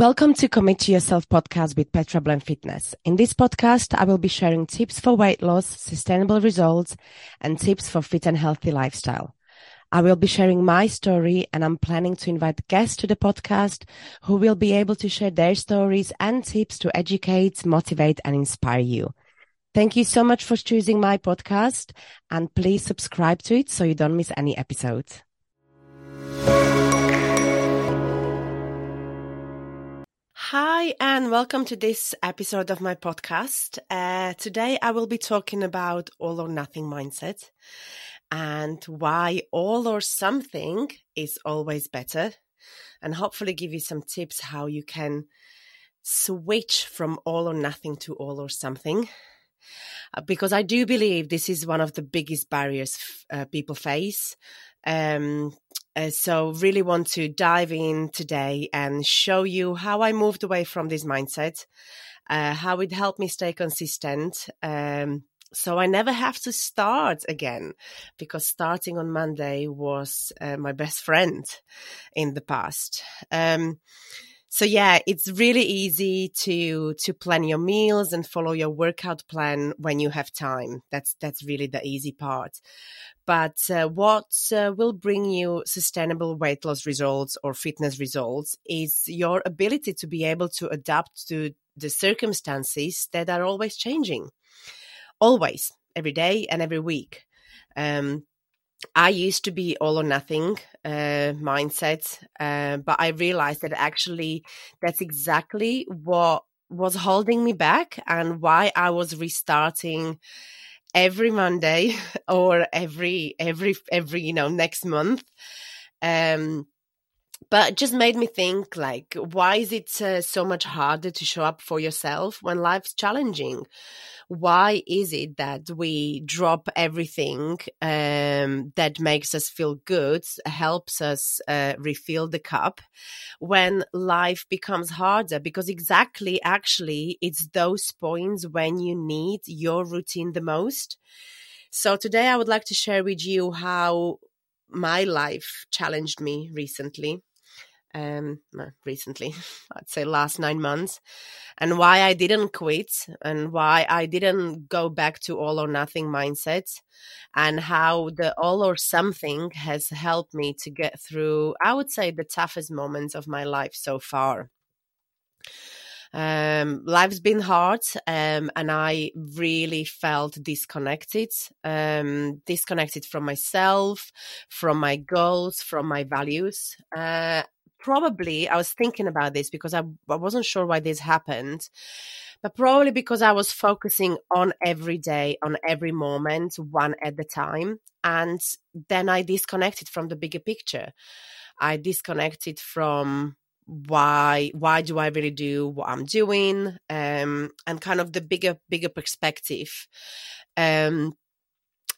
Welcome to Commit to Yourself podcast with Petra Bland Fitness. In this podcast, I will be sharing tips for weight loss, sustainable results, and tips for fit and healthy lifestyle. I will be sharing my story and I'm planning to invite guests to the podcast who will be able to share their stories and tips to educate, motivate, and inspire you. Thank you so much for choosing my podcast and please subscribe to it so you don't miss any episodes. Hi, and welcome to this episode of my podcast. Uh, today, I will be talking about all or nothing mindset and why all or something is always better, and hopefully give you some tips how you can switch from all or nothing to all or something. Uh, because I do believe this is one of the biggest barriers uh, people face. Um, uh, so really want to dive in today and show you how I moved away from this mindset, uh, how it helped me stay consistent. Um, so I never have to start again because starting on Monday was uh, my best friend in the past. Um, so yeah, it's really easy to to plan your meals and follow your workout plan when you have time. That's that's really the easy part. But uh, what uh, will bring you sustainable weight loss results or fitness results is your ability to be able to adapt to the circumstances that are always changing, always, every day and every week. Um, I used to be all or nothing uh, mindset, uh, but I realized that actually that's exactly what was holding me back and why I was restarting every Monday or every every every you know next month. Um, but it just made me think like why is it uh, so much harder to show up for yourself when life's challenging why is it that we drop everything um, that makes us feel good, helps us uh, refill the cup when life becomes harder? Because exactly, actually, it's those points when you need your routine the most. So today I would like to share with you how my life challenged me recently um, recently, I'd say last nine months, and why I didn't quit and why I didn't go back to all or nothing mindset, and how the all or something has helped me to get through, I would say, the toughest moments of my life so far. Um, life's been hard, um, and I really felt disconnected, um, disconnected from myself, from my goals, from my values. Uh, probably I was thinking about this because I, I wasn't sure why this happened, but probably because I was focusing on every day, on every moment, one at a time. And then I disconnected from the bigger picture. I disconnected from why why do I really do what I'm doing um, and kind of the bigger bigger perspective. Um,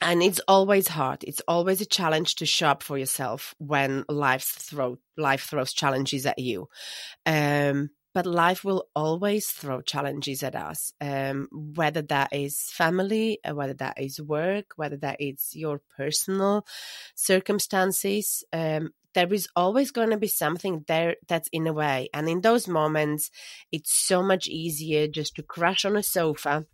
and it's always hard. It's always a challenge to show up for yourself when life throw life throws challenges at you. Um, but life will always throw challenges at us um, whether that is family uh, whether that is work whether that is your personal circumstances um, there is always going to be something there that's in a way. And in those moments it's so much easier just to crash on a sofa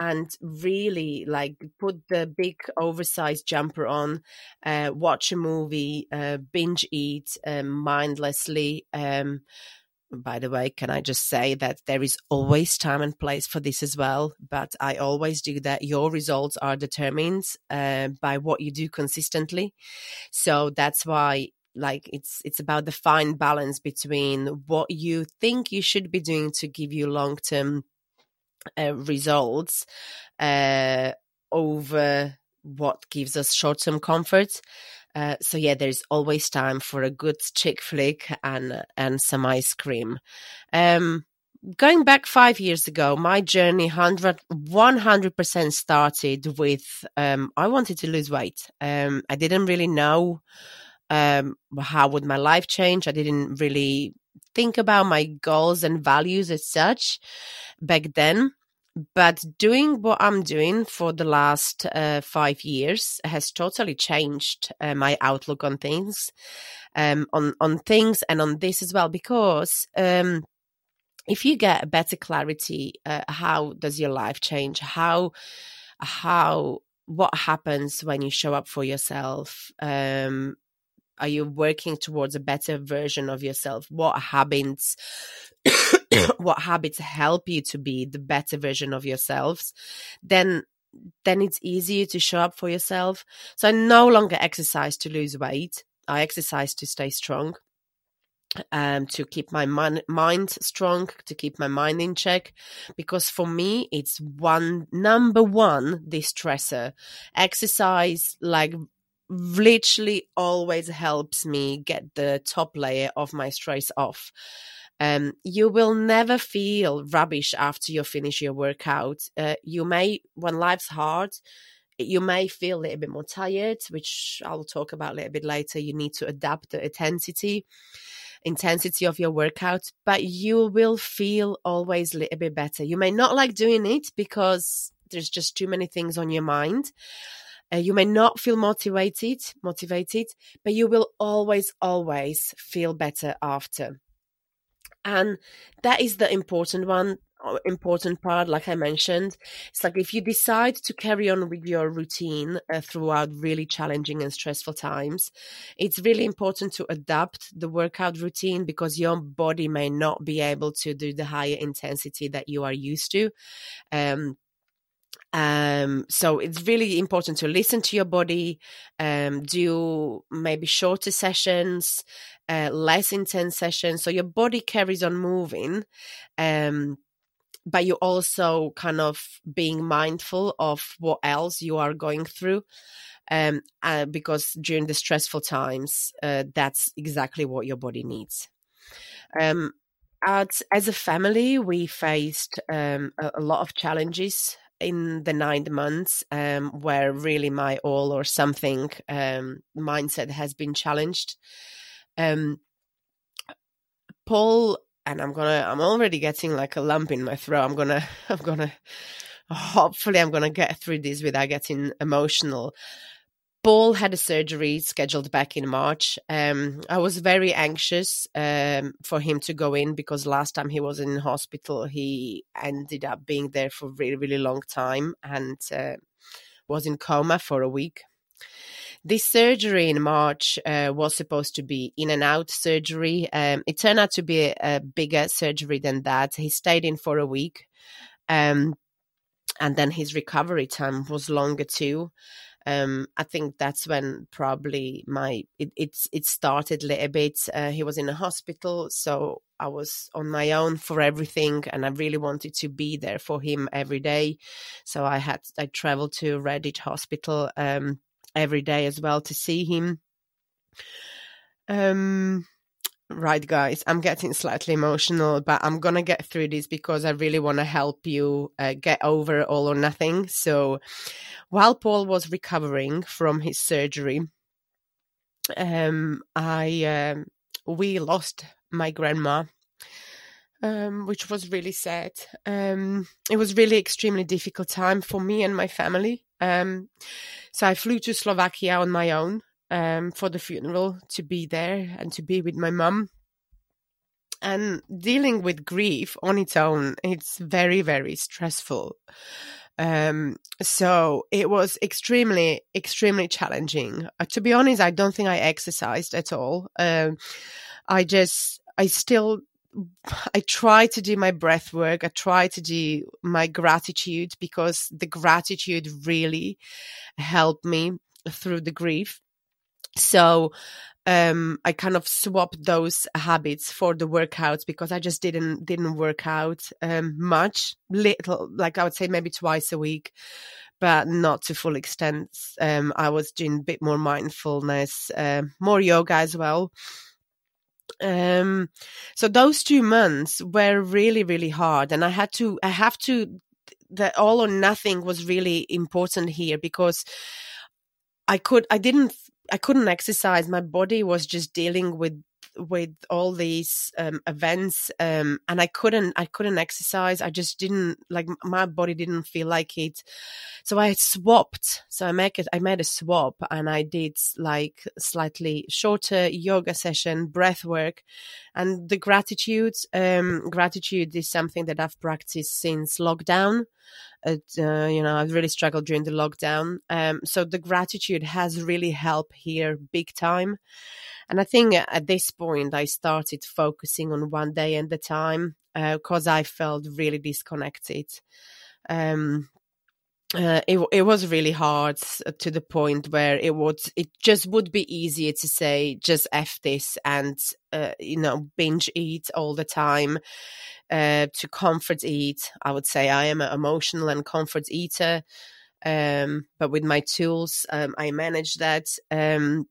and really like put the big oversized jumper on, uh, watch a movie, uh, binge eat um, mindlessly. Um, by the way, can I just say that there is always time and place for this as well? But I always do that. Your results are determined uh, by what you do consistently. So that's why like it's it's about the fine balance between what you think you should be doing to give you long term uh, results uh, over what gives us short term comfort. Uh, so yeah, there's always time for a good chick flick and and some ice cream. Um, going back five years ago, my journey 100 percent started with um, I wanted to lose weight. Um, I didn't really know um, how would my life change. I didn't really think about my goals and values as such back then. but doing what I'm doing for the last uh, five years has totally changed uh, my outlook on things, um, on on things, and on this as well. Because um, if you get a better clarity, uh, how does your life change? How how what happens when you show up for yourself? Um, are you working towards a better version of yourself? What habits what habits help you to be the better version of yourselves? Then then it's easier to show up for yourself. So I no longer exercise to lose weight. I exercise to stay strong, um, to keep my mind, mind strong, to keep my mind in check. Because for me, it's one number one distressor. Exercise, like literally always helps me get the top layer of my stress off. Um, you will never feel rubbish after you finish your workout. Uh, you may, when life's hard, you may feel a little bit more tired, which I'll talk about a little bit later. You need to adapt the intensity, intensity of your workout, but you will feel always a little bit better. You may not like doing it because there's just too many things on your mind. Uh, you may not feel motivated, motivated, but you will always, always feel better after. And that is the important one, uh, important part. Like I mentioned, it's like if you decide to carry on with your routine uh, throughout really challenging and stressful times, it's really important to adapt the workout routine because your body may not be able to do the higher intensity that you are used to. Um, um, so it's really important to listen to your body, um, do maybe shorter sessions, uh, less intense sessions. So your body carries on moving. Um, but you're also kind of being mindful of what else you are going through. Um, uh, because during the stressful times, uh, that's exactly what your body needs. Um, as, as a family, we faced um, a, a, lot of challenges in the nine months um, where really my all or something um, mindset has been challenged. Um, Paul and I'm gonna I'm already getting like a lump in my throat. I'm gonna I'm gonna hopefully I'm gonna get through this without getting emotional. Paul had a surgery scheduled back in March. Um, I was very anxious um, for him to go in because last time he was in hospital, he ended up being there for a really, really long time and uh, was in coma for a week. This surgery in March uh, was supposed to be in and out surgery. Um, it turned out to be a, a, bigger surgery than that. He stayed in for a week. Um, and then his recovery time was longer too um, I think that's when probably my it it's it started a little bit. Uh, he was in a hospital, so I was on my own for everything, and I really wanted to be there for him every day. So I had I traveled to Redditch Hospital um, every day as well to see him. Um, Right, guys, I'm getting slightly emotional, but I'm gonna get through this because I really want to help you uh, get over all or nothing. So, while Paul was recovering from his surgery, um, I um, we lost my grandma, um, which was really sad. Um, it was really extremely difficult time for me and my family. Um, so I flew to Slovakia on my own um, for the funeral to be there and to be with my mum. And dealing with grief on its own, it's very, very stressful. Um, so it was extremely, extremely challenging. Uh, to be honest, I don't think I exercised at all. Um, I just, I still, I try to do my breath work. I try to do my gratitude because the gratitude really helped me through the grief. So um, I kind of swapped those habits for the workouts because I just didn't didn't work out um, much, little like I would say maybe twice a week, but not to full extent. Um, I was doing a bit more mindfulness, uh, more yoga as well. Um, so those two months were really really hard, and I had to I have to the all or nothing was really important here because I could I didn't I couldn't exercise. My body was just dealing with with all these um, events um, and i couldn't i couldn't exercise i just didn't like my body didn't feel like it so i swapped so i make it i made a swap and i did like slightly shorter yoga session breath work and the gratitude um, gratitude is something that i've practiced since lockdown uh, you know, I've really struggled during the lockdown. Um, so the gratitude has really helped here big time. And I think at this point, I started focusing on one day at a time because uh, I felt really disconnected. Um, uh, it it was really hard to the point where it would it just would be easier to say just f this and uh, you know binge eat all the time uh, to comfort eat. I would say I am an emotional and comfort eater, um, but with my tools, um, I manage that. Um,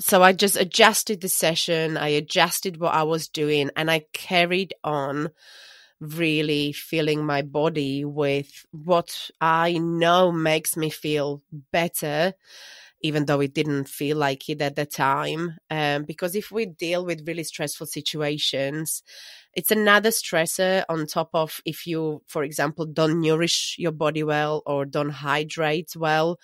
so I just adjusted the session, I adjusted what I was doing, and I carried on really filling my body with what I know makes me feel better even though it didn't feel like it at the time. Um, because if we deal with really stressful situations, it's another stressor on top of if you, for example, don't nourish your body well or don't hydrate well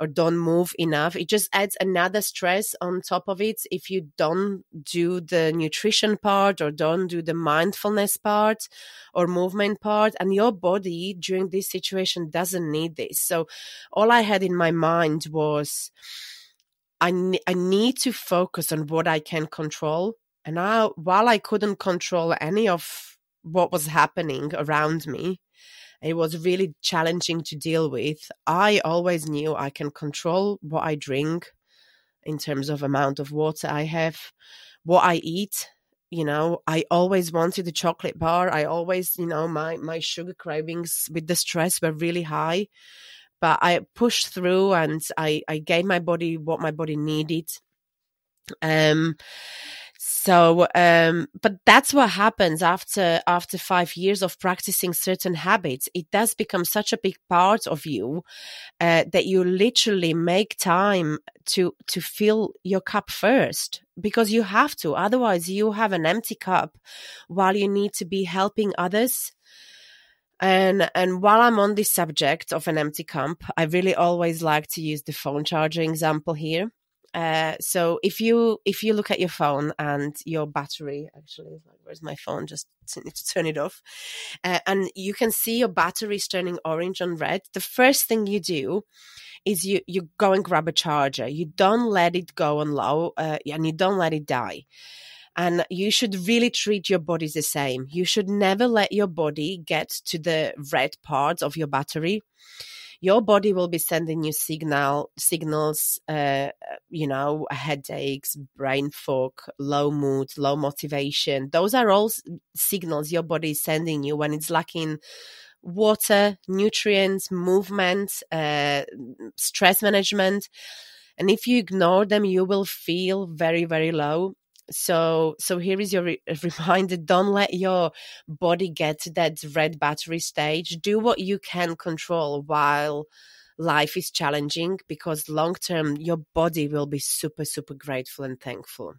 or don't move enough. It just adds another stress on top of it if you don't do the nutrition part or don't do the mindfulness part or movement part. And your body during this situation doesn't need this. So all I had in my mind was, I, I need to focus on what I can control. And now, while I couldn't control any of what was happening around me, it was really challenging to deal with. I always knew I can control what I drink in terms of amount of water I have, what I eat. You know, I always wanted a chocolate bar. I always, you know, my my sugar cravings with the stress were really high, but I pushed through and I I gave my body what my body needed. Um, so, um, but that's what happens after after five years of practicing certain habits. It does become such a big part of you uh, that you literally make time to to fill your cup first because you have to. Otherwise, you have an empty cup while you need to be helping others. And and while I'm on this subject of an empty cup, I really always like to use the phone charger example here uh, so if you if you look at your phone and your battery actually where's my phone? Just need to turn it off. Uh, and you can see your battery is turning orange and red. The first thing you do is you you go and grab a charger. You don't let it go on low uh, and you don't let it die. And you should really treat your body the same. You should never let your body get to the red part of your battery your body will be sending you signal signals uh, you know headaches brain fog low mood low motivation. Those are all signals your body is sending you when it's lacking water nutrients movement uh, stress management. And if you ignore them you will feel very very low so so here is your re- reminder don't let your body get to that red battery stage. Do what you can control while life is challenging because long term your body will be super super grateful and thankful.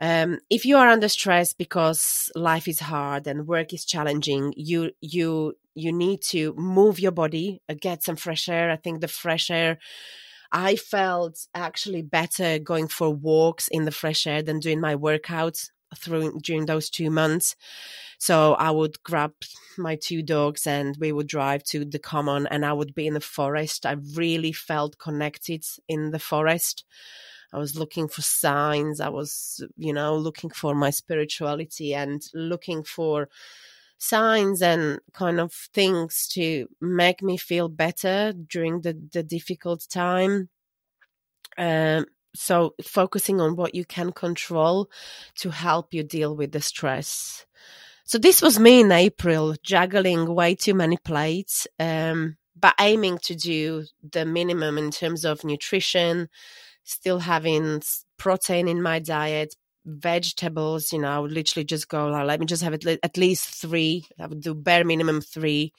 Um, if you are under stress because life is hard and work is challenging you you you need to move your body uh, get some fresh air. I think the fresh air I felt actually better going for walks in the fresh air than doing my workouts through during those two months. So I would grab my two dogs and we would drive to the common and I would be in the forest. I really felt connected in the forest. I was looking for signs. I was, you know, looking for my spirituality and looking for signs and kind of things to make me feel better during the, the difficult time. Um, so focusing on what you can control to help you deal with the stress. So this was me in April, juggling way too many plates, um, but aiming to do the minimum in terms of nutrition, still having protein in my diet, vegetables, you know, I would literally just go, let me just have at least three. I would do bare minimum three.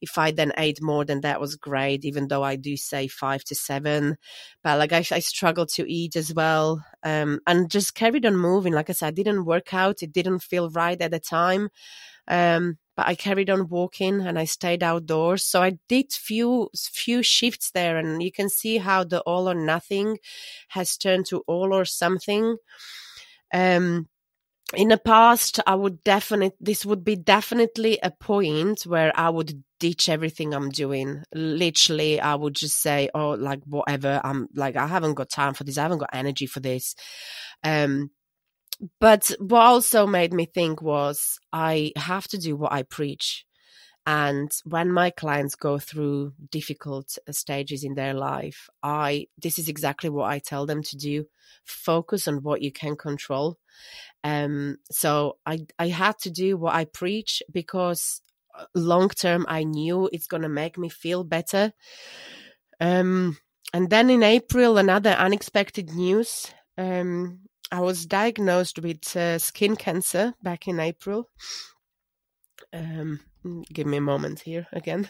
if I then ate more, then that was great, even though I do say five to seven. But like I, I struggled to eat as well. Um, and just carried on moving. Like I said, I didn't work out. It didn't feel right at the time. Um, but I carried on walking and I stayed outdoors. So I did few few shifts there, and you can see how the all or nothing has turned to all or something. Um, in the past, I would definitely this would be definitely a point where I would ditch everything I'm doing. Literally, I would just say, "Oh, like whatever." I'm like, I haven't got time for this. I haven't got energy for this. Um, but what also made me think was I have to do what I preach. And when my clients go through difficult uh, stages in their life, I this is exactly what I tell them to do. Focus on what you can control. Um, so I I had to do what I preach because uh, long term I knew it's gonna make me feel better. Um, and then in April, another unexpected news. Um, I was diagnosed with uh, skin cancer back in April. Um, give me a moment here again.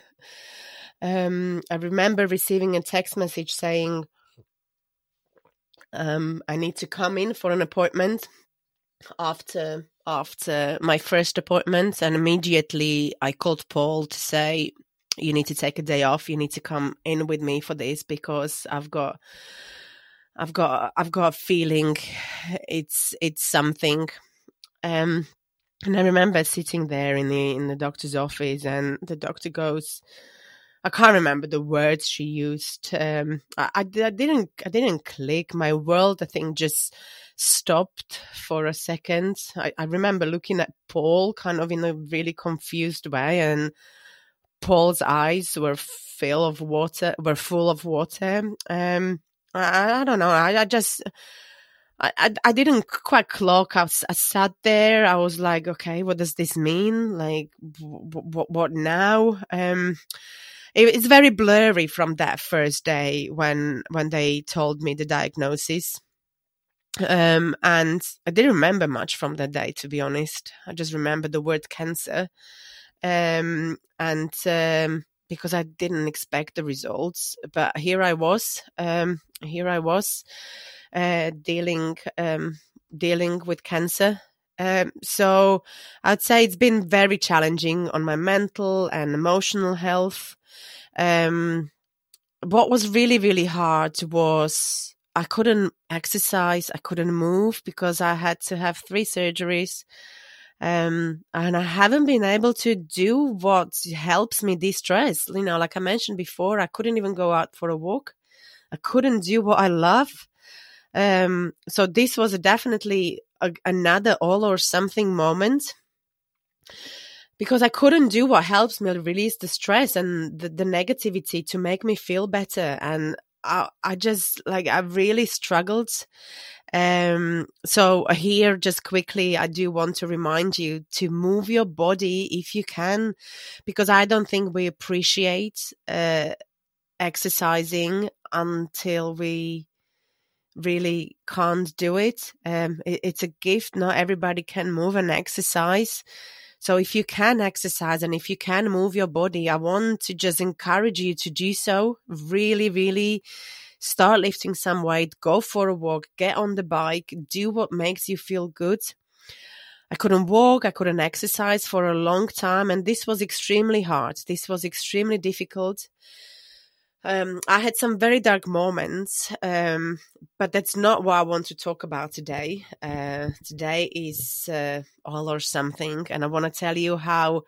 Um, I remember receiving a text message saying, um, I need to come in for an appointment after after my first appointment and immediately I called Paul to say you need to take a day off you need to come in with me for this because I've got I've got I've got a feeling it's it's something. Um, and I remember sitting there in the in the doctor's office, and the doctor goes, I can't remember the words she used. Um, I, I, I, didn't I didn't click. My world, I think, just stopped for a second. I, I remember looking at Paul, kind of in a really confused way, and Paul's eyes were full of water. Were full of water. Um, I, don't know. I just. I, I, didn't quite clock. I, I sat there. I was like, okay, what does this mean? Like, what, what now? Um, it, it's very blurry from that first day when, when they told me the diagnosis. Um, and I didn't remember much from that day, to be honest. I just remember the word cancer. Um, and, um, because I didn't expect the results. But here I was, um, here I was, uh, dealing um, dealing with cancer. Um, so I'd say it's been very challenging on my mental and emotional health. Um, what was really really hard was I couldn't exercise, I couldn't move because I had to have three surgeries. Um, and I haven't been able to do what helps me de-stress. You know, like I mentioned before, I couldn't even go out for a walk. I couldn't do what I love. Um, so this was definitely a, another all or something moment because I couldn't do what helps me release the stress and the, the negativity to make me feel better. And I, I just like, I really struggled um, so here, just quickly, I do want to remind you to move your body if you can, because I don't think we appreciate uh, exercising until we really can't do it. Um, it. It's a gift. Not everybody can move and exercise. So if you can exercise and if you can move your body, I want to just encourage you to do so. Really, really start lifting some weight, go for a walk, get on the bike, do what makes you feel good. I couldn't walk, I couldn't exercise for a long time, and this was extremely hard. This was extremely difficult. Um, I had some very dark moments, um, but that's not what I want to talk about today. Uh, today is uh, all or something, and I want to tell you how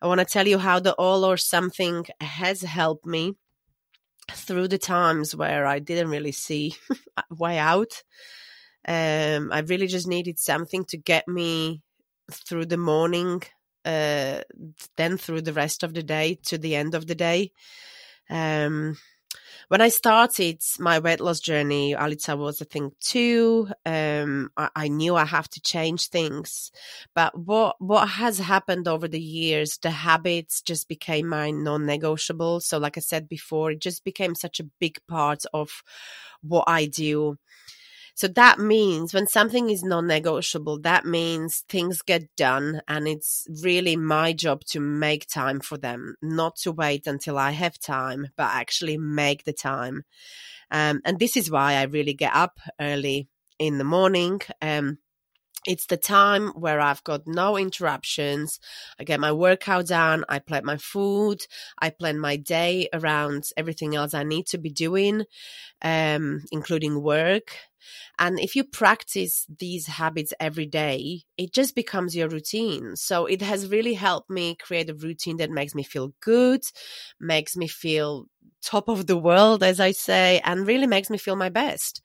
I want to tell you how the all or something has helped me through the times where I didn't really see way out. Um, I really just needed something to get me through the morning, uh, then through the rest of the day to the end of the day. Um, when I started my weight loss journey, Alica was, I think, two. Um, I, I, knew I have to change things, but what what has happened over the years, the habits just became my non-negotiable. So, like I said before, it just became such a big part of what I do. So that means when something is non negotiable, that means things get done. And it's really my job to make time for them, not to wait until I have time, but actually make the time. Um, and this is why I really get up early in the morning. Um, it's the time where I've got no interruptions. I get my workout done. I plan my food. I plan my day around everything else I need to be doing, um, including work. And if you practice these habits every day, it just becomes your routine. So it has really helped me create a routine that makes me feel good, makes me feel top of the world, as I say, and really makes me feel my best.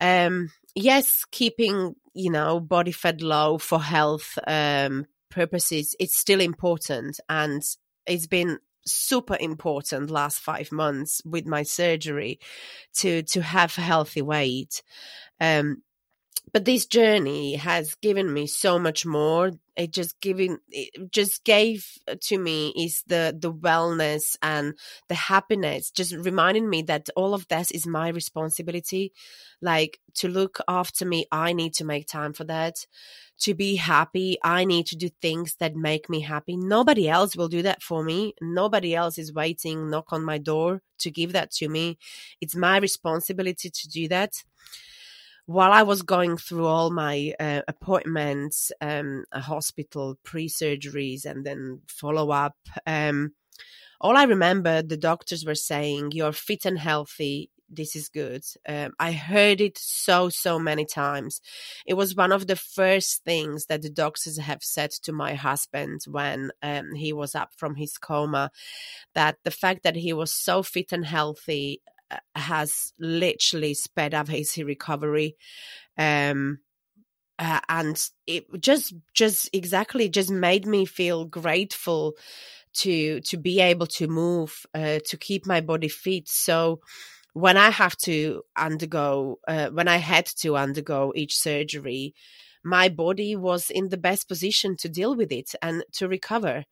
Um, yes, keeping, you know, body fat low for health um, purposes, it's still important. And it's been super important last five months with my surgery to to have healthy weight um but this journey has given me so much more. It just giving it just gave to me is the the wellness and the happiness just reminding me that all of this is my responsibility. Like to look after me i need to make time for that. To be happy i need to do things that make me happy. Nobody else will do that for me. Nobody else is waiting knock on my door to give that to me. It's my responsibility to do that while I was going through all my uh, appointments, um, a hospital pre surgeries, and then follow up, um, all I remember the doctors were saying, "You're fit and healthy. This is good." Um, I heard it so so many times. It was one of the first things that the doctors have said to my husband when um, he was up from his coma. That the fact that he was so fit and healthy has literally sped up his recovery. Um, uh, and it just just exactly just made me feel grateful to to be able to move uh, to keep my body fit so when i have to undergo uh, when i had to undergo each surgery my body was in the best position to deal with it and to recover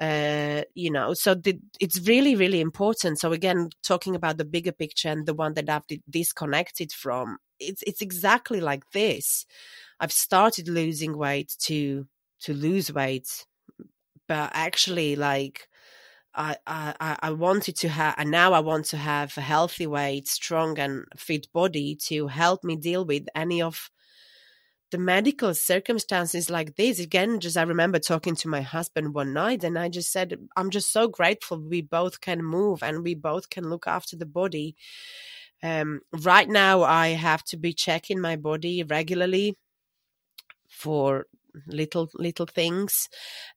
uh, you know so the, it's really really important. So again talking about the bigger picture and the one that i've disconnected from it's it's exactly like this. I've started losing weight to to lose weight but actually like I, I, I wanted to have, and now I want to have a healthy weight, strong and fit body to help me deal with any of the medical circumstances like this again just i remember talking to my husband one night and i just said i'm just so grateful we both can move and we both can look after the body. Um, right now i have to be checking my body regularly for little little things.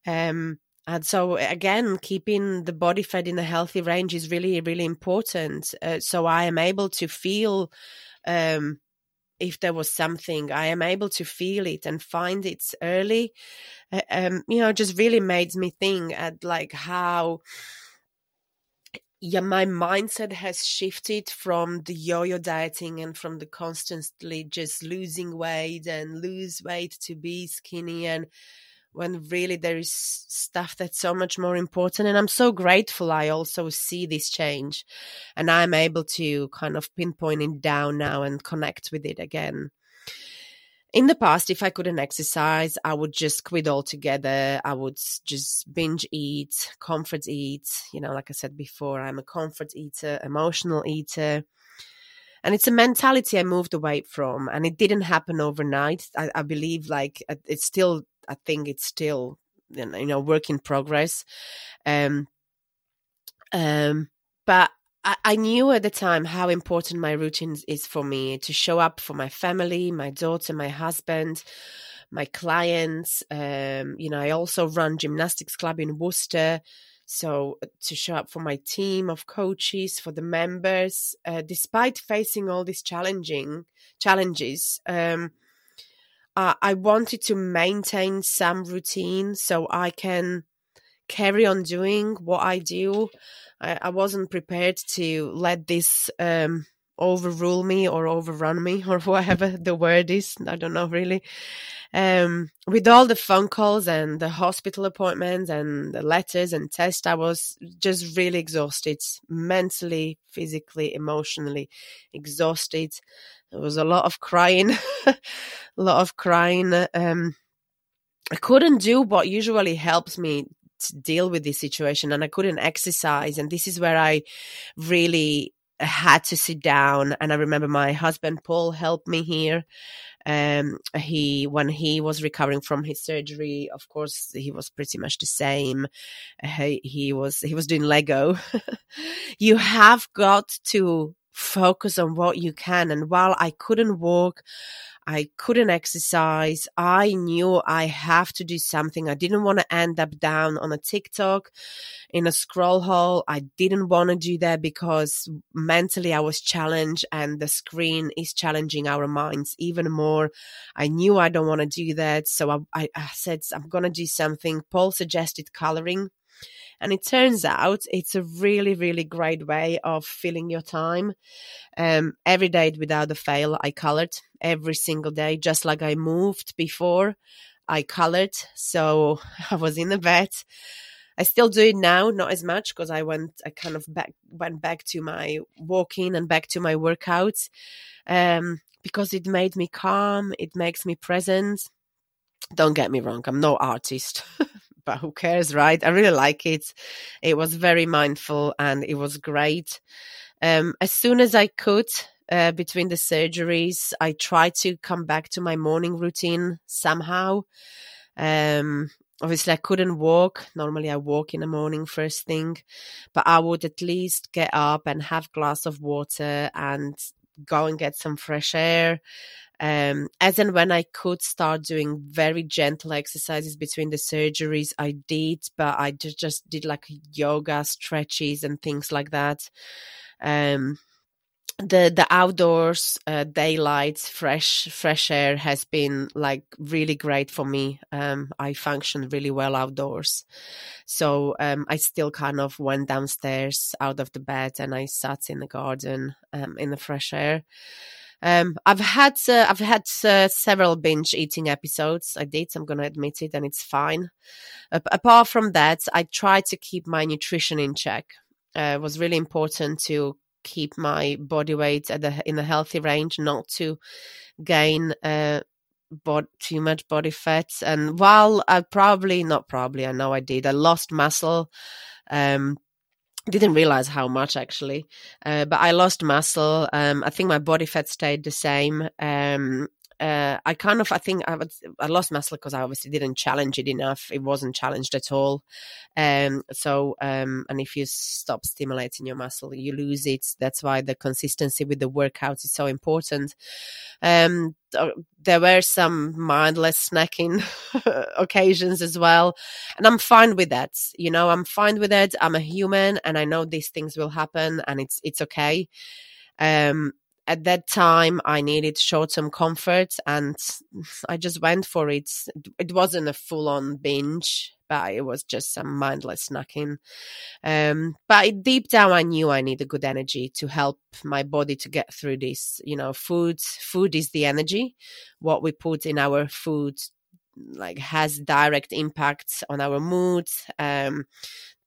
Um, and so again keeping the body fat in a healthy range is really really important. Uh, so i am able to feel um, if there was something i am able to feel it and find it early uh, um you know just really made me think at like how yeah my mindset has shifted from the yo-yo dieting and from the constantly just losing weight and lose weight to be skinny and when really there is stuff that's so much more important. And I'm so grateful I also see this change and I'm able to kind of pinpoint it down now and connect with it again. In the past, if I couldn't exercise, I would just quit altogether. I would just binge eat, comfort eat. You know, like I said before, I'm a comfort eater, emotional eater and it's a mentality i moved away from and it didn't happen overnight i, I believe like uh, it's still I think it's still you know work in progress. Um, um, but I, I knew at the time how important my routine is for me to show up for my family, my daughter, my husband, my clients. Um, you know, I also run gymnastics club in Worcester. So to show up for my team of coaches, for the members, uh, despite facing all these challenging challenges, um, uh, I wanted to maintain some routine so I can carry on doing what I do. I, I wasn't prepared to let this um, overrule me or overrun me or whatever the word is. I don't know really. Um, with all the phone calls and the hospital appointments and the letters and tests, I was just really exhausted, mentally, physically, emotionally exhausted There was a lot of crying, a lot of crying. Um, I couldn't do what usually helps me to deal with this situation and I couldn't exercise. And this is where I really had to sit down. And I remember my husband, Paul, helped me here. Um, he, when he was recovering from his surgery, of course, he was pretty much the same. He, he was, he was doing Lego. you have got to focus on what you can. And while I couldn't walk, I couldn't exercise. I knew I have to do something. I didn't want to end up down on a TikTok in a scroll hole. I didn't want to do that because mentally I was challenged and the screen is challenging our minds even more. I knew I don't want to do that. So I, I, I said, I'm going to do something. Paul suggested coloring. And it turns out it's a really, really great way of filling your time. Um, every day without a fail, I colored every single day, just like I moved before. I colored. So I was in the bed. I still do it now, not as much because I went, I kind of back, went back to my walking and back to my workouts. Um, because it made me calm. It makes me present. Don't get me wrong. I'm no artist. but who cares, right? I really like it. It was very mindful and it was great. Um, as soon as I could, uh, between the surgeries, I tried to come back to my morning routine somehow. Um, obviously I couldn't walk. Normally I walk in the morning first thing, but I would at least get up and have glass of water and go and get some fresh air um, as and when I could start doing very gentle exercises between the surgeries, I did, but I just, just did like yoga stretches and things like that. Um, the the outdoors uh, daylight fresh fresh air has been like really great for me. Um, i function really well outdoors. So um, i still kind of went downstairs out of the bed and i sat in the garden um, in the fresh air um, I've had uh, I've had uh, several binge eating episodes. I did. I'm going to admit it, and it's fine. Uh, apart from that, I try to keep my nutrition in check. Uh, it was really important to keep my body weight at the in a healthy range, not to gain uh, bod- too much body fat. And while I probably not probably I know I did, I lost muscle. Um, didn't realize how much actually, uh, but I lost muscle. Um, I think my body fat stayed the same. Um, uh, I kind of, I think I, was, I lost muscle because I obviously didn't challenge it enough. It wasn't challenged at all. Um, so, um, and if you stop stimulating your muscle, you lose it. That's why the consistency with the workouts is so important. Um, there were some mindless snacking occasions as well. And I'm fine with that. You know, I'm fine with it. I'm a human and I know these things will happen and it's, it's okay. Um, at that time I needed short term comfort and I just went for it. It wasn't a full on binge, but it was just some mindless snacking. Um, but deep down, I knew I needed good energy to help my body to get through this. You know, food, food is the energy. What we put in our food like has direct impact on our mood um,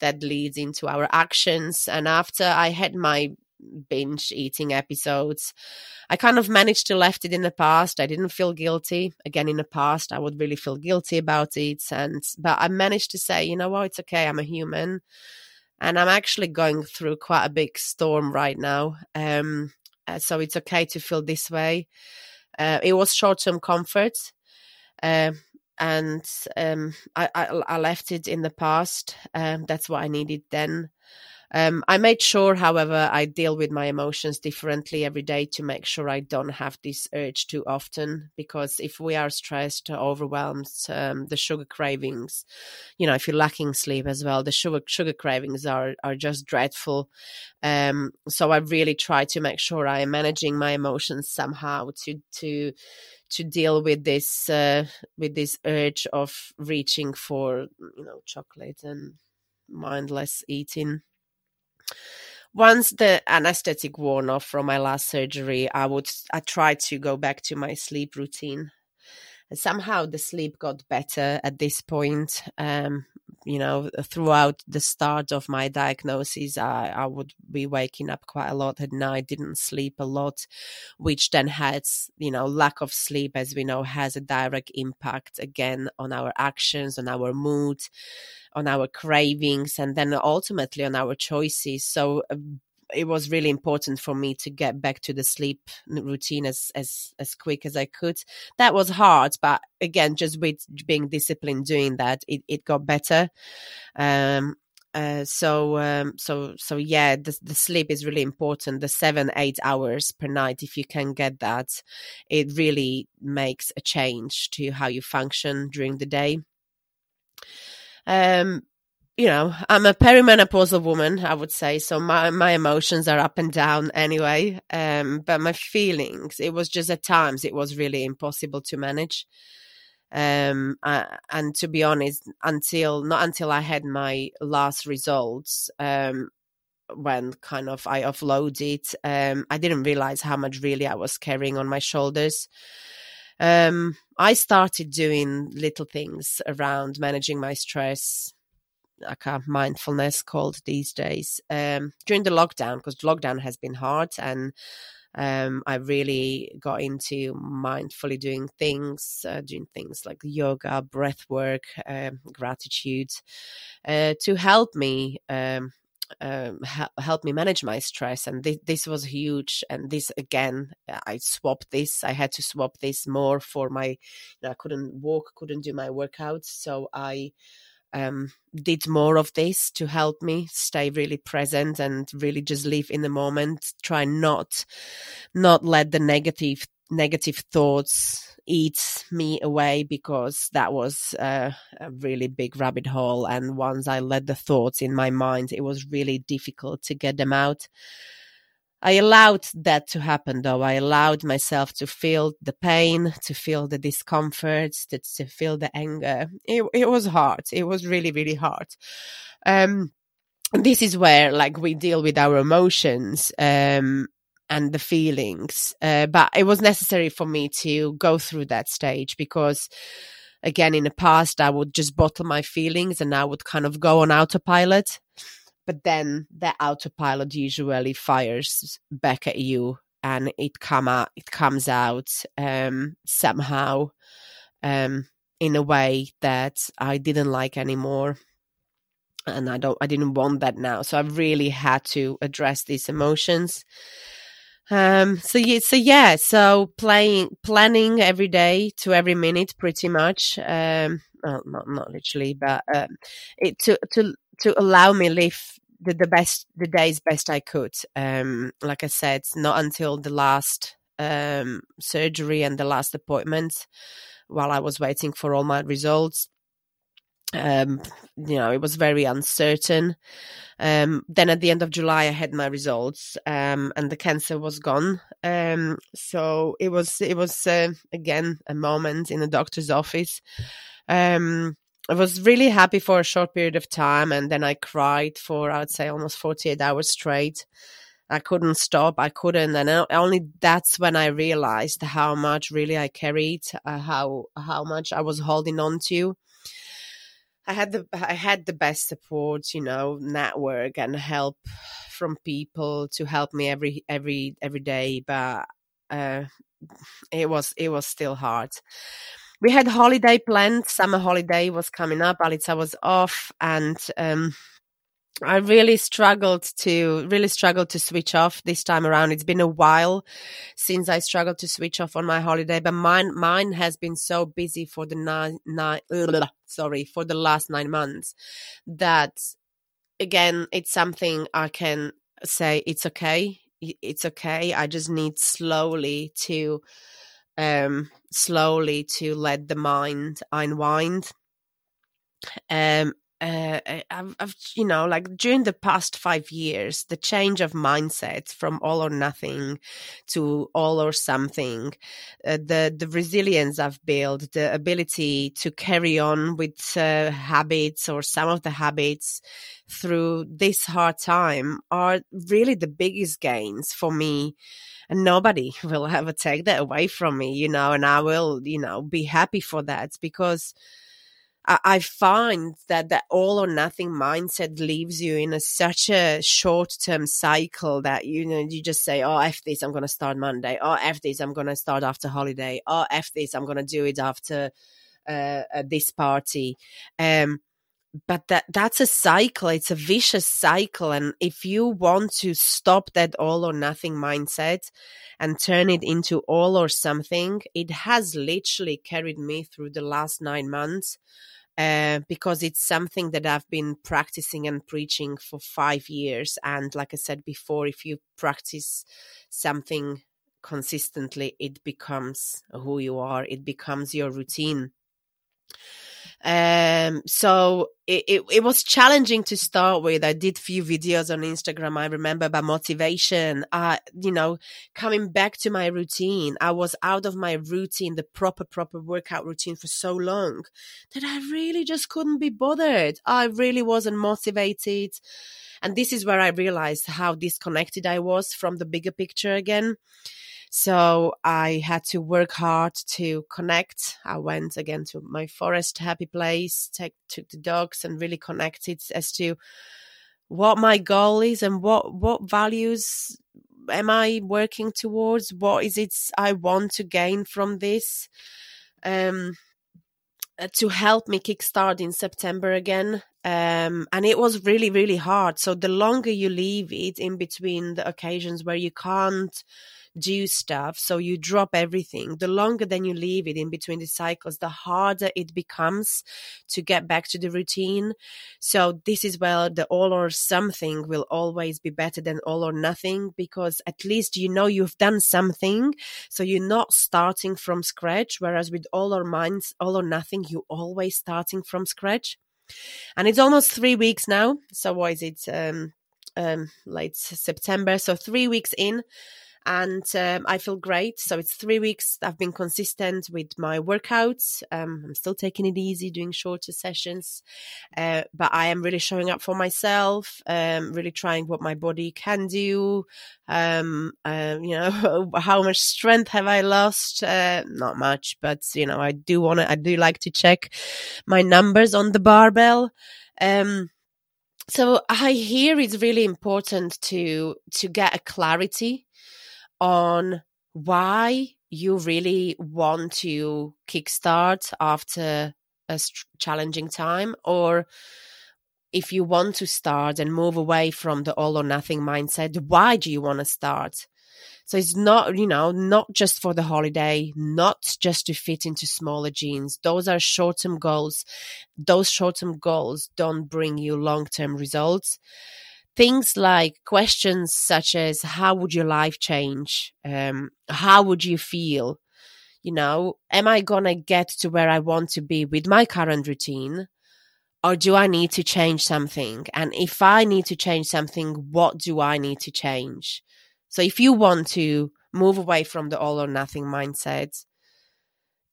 that leads into our actions and after i had my binge eating episodes. I kind of managed to left it in the past. I didn't feel guilty. Again, in the past, I would really feel guilty about it. And, but I managed to say, you know what, it's okay. I'm a human. And I'm actually going through quite a big storm right now. Um, uh, so it's okay to feel this way. Uh, it was short term comfort. Uh, and um, I, I, I, left it in the past. Um, that's what I needed then. Um, I made sure, however, I deal with my emotions differently every day to make sure I don't have this urge too often. Because if we are stressed, overwhelmed, um, the sugar cravings, you know, if you're lacking sleep as well, the sugar sugar cravings are are just dreadful. Um, so I really try to make sure I am managing my emotions somehow to to to deal with this uh, with this urge of reaching for you know chocolate and mindless eating once the anesthetic worn off from my last surgery, I would I tried to go back to my sleep routine. And somehow the sleep got better at this point. Um, you know, throughout the start of my diagnosis, I, I would be waking up quite a lot at night, didn't sleep a lot, which then has, you know, lack of sleep, as we know, has a direct impact again on our actions, on our mood, on our cravings, and then ultimately on our choices. So, uh, it was really important for me to get back to the sleep routine as as as quick as I could. That was hard, but again, just with being disciplined doing that, it, it got better. Um, uh, so um, so so yeah, the, the sleep is really important. The seven eight hours per night, if you can get that, it really makes a change to how you function during the day. Um, you know, I'm a perimenopausal woman, I would say. So my, my emotions are up and down anyway. Um, but my feelings, it was just at times, it was really impossible to manage. Um, uh, and to be honest, until, not until I had my last results, um, when kind of I offloaded, um, I didn't realize how much really I was carrying on my shoulders. Um, I started doing little things around managing my stress, like mindfulness called these days um, during the lockdown because lockdown has been hard and um, I really got into mindfully doing things, uh, doing things like yoga, breath work, um, gratitude, uh, to help me um, um, help me manage my stress. And th- this was huge. And this again, I swapped this. I had to swap this more for my. You know, I couldn't walk, couldn't do my workouts, so I um, did more of this to help me stay really present and really just live in the moment. Try not not let the negative negative thoughts eat me away because that was uh, a really big rabbit hole. And once I let the thoughts in my mind, it was really difficult to get them out. I allowed that to happen though. I allowed myself to feel the pain, to feel the discomfort, to, to feel the anger. It, it was hard. It was really, really hard. Um, this is where like we deal with our emotions, um, and the feelings. Uh, but it was necessary for me to go through that stage because again, in the past, I would just bottle my feelings and I would kind of go on autopilot but then the autopilot usually fires back at you and it come out it comes out um, somehow um, in a way that I didn't like anymore. And I don't I didn't want that now. So I really had to address these emotions. Um so yeah so yeah so playing planning every day to every minute pretty much um well, not not literally but um it to to to allow me live the, the best the days best I could. Um, like I said, not until the last um, surgery and the last appointment, while I was waiting for all my results. Um, you know, it was very uncertain. Um, then at the end of July, I had my results, um, and the cancer was gone. Um, so it was, it was uh, again a moment in the doctor's office. Um, I was really happy for a short period of time, and then I cried for I would say almost forty eight hours straight. I couldn't stop. I couldn't, and only that's when I realized how much really I carried, uh, how how much I was holding on to. I had the I had the best support, you know, network and help from people to help me every every every day, but uh, it was it was still hard we had holiday planned. Summer holiday was coming up. Alica was off, and um, I really struggled to really struggled to switch off this time around. It's been a while since I struggled to switch off on my holiday, but mine mine has been so busy for the nine nine sorry for the last nine months that again it's something I can say it's okay. It's okay. I just need slowly to um, slowly to let the mind unwind. Um, uh, I've, I've, you know, like during the past five years, the change of mindset from all or nothing to all or something, uh, the the resilience I've built, the ability to carry on with uh, habits or some of the habits through this hard time are really the biggest gains for me and nobody will ever take that away from me, you know, and I will, you know, be happy for that because I, I find that the all or nothing mindset leaves you in a, such a short term cycle that you know you just say, "Oh, f this, I'm going to start Monday. Oh, f this, I'm going to start after holiday. Oh, f this, I'm going to do it after uh, this party." Um, but that that's a cycle it's a vicious cycle and if you want to stop that all or nothing mindset and turn it into all or something it has literally carried me through the last 9 months uh, because it's something that I've been practicing and preaching for five years. And like I said before, if you practice something consistently, it becomes who you are, it becomes your routine. Um, so it, it, it, was challenging to start with. I did few videos on Instagram. I remember about motivation, uh, you know, coming back to my routine. I was out of my routine, the proper, proper workout routine for so long that I really just couldn't be bothered. I really wasn't motivated. And this is where I realized how disconnected I was from the bigger picture again. So I had to work hard to connect. I went again to my forest happy place, take, took the dogs and really connected as to what my goal is and what, what values am I working towards? What is it I want to gain from this? Um, uh, to help me kickstart in September again. Um, and it was really, really hard. So the longer you leave it in between the occasions where you can't do stuff. So you drop everything. The longer then you leave it in between the cycles, the harder it becomes to get back to the routine. So this is where the all or something will always be better than all or nothing because at least you know you've done something. So you're not starting from scratch. Whereas with all or minds, all or nothing, you always starting from scratch. And it's almost three weeks now. So why is it? Um, um, late September. So three weeks in and um, I feel great. So it's three weeks. I've been consistent with my workouts. Um, I'm still taking it easy, doing shorter sessions, uh, but I am really showing up for myself. Um, really trying what my body can do. Um, uh, you know, how much strength have I lost? Uh, not much, but you know, I do want to. I do like to check my numbers on the barbell. Um, so I hear it's really important to to get a clarity on why you really want to kickstart after a challenging time or if you want to start and move away from the all or nothing mindset why do you want to start? So it's not you know not just for the holiday not just to fit into smaller jeans. Those are short-term goals. Those short-term goals don't bring you long-term results things like questions such as how would your life change? Um, how would you feel? You know am i to get to where i want to be with my current routine or do i need to change something? And if i need to change something what do i need to change? So if you want to move away from the all or nothing mindset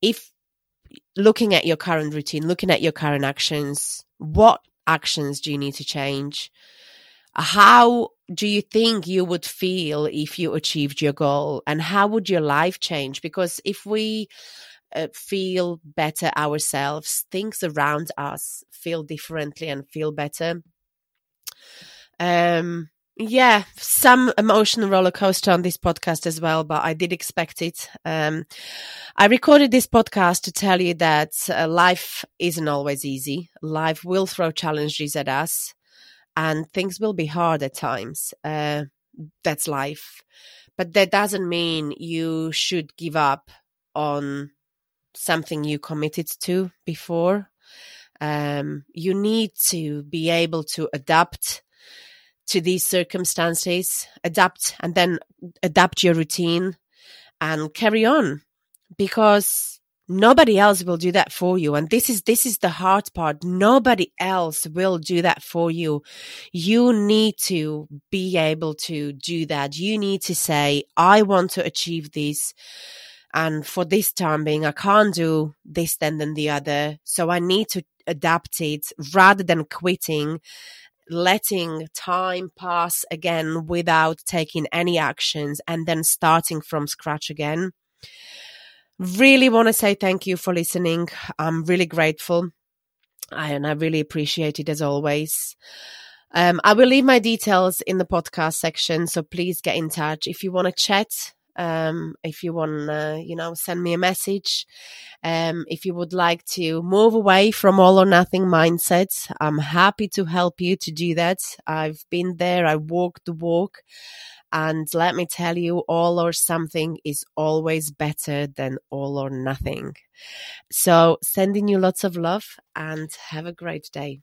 if looking at your current routine looking at your current actions what actions do you need to change how do you think you would feel if you achieved your goal? And how would your life change? Because if we uh, feel better ourselves things around us feel differently and feel better. Um yeah some emotional roller coaster on this podcast as well but i did expect it. Um i recorded this podcast to tell you that uh, life isn't always easy. Life will throw challenges at us and things will be hard at times. Uh, that's life. But that doesn't mean you should give up on something you committed to before. Um, you need to be able to adapt to these circumstances, adapt and then adapt your routine and carry on because nobody else will do that for you. And this is this is the hard part. Nobody else will do that for you. You need to be able to do that. You need to say i want to achieve this. And for this time being i can't do this then than the other. So i need to adapt it rather than quitting letting time pass again without taking any actions and then starting from scratch again Really want to say thank you for listening. I'm really grateful. and I really appreciate it as always. Um, I will leave my details in the podcast section, so please get in touch if you want to chat. Um, if you want to, you know, send me a message. Um, if you would like to move away from all or nothing mindset, I'm happy to help you to do that. I've been there. I walked the walk. And let me tell you, all or something is always better than all or nothing. So, sending you lots of love and have a great day.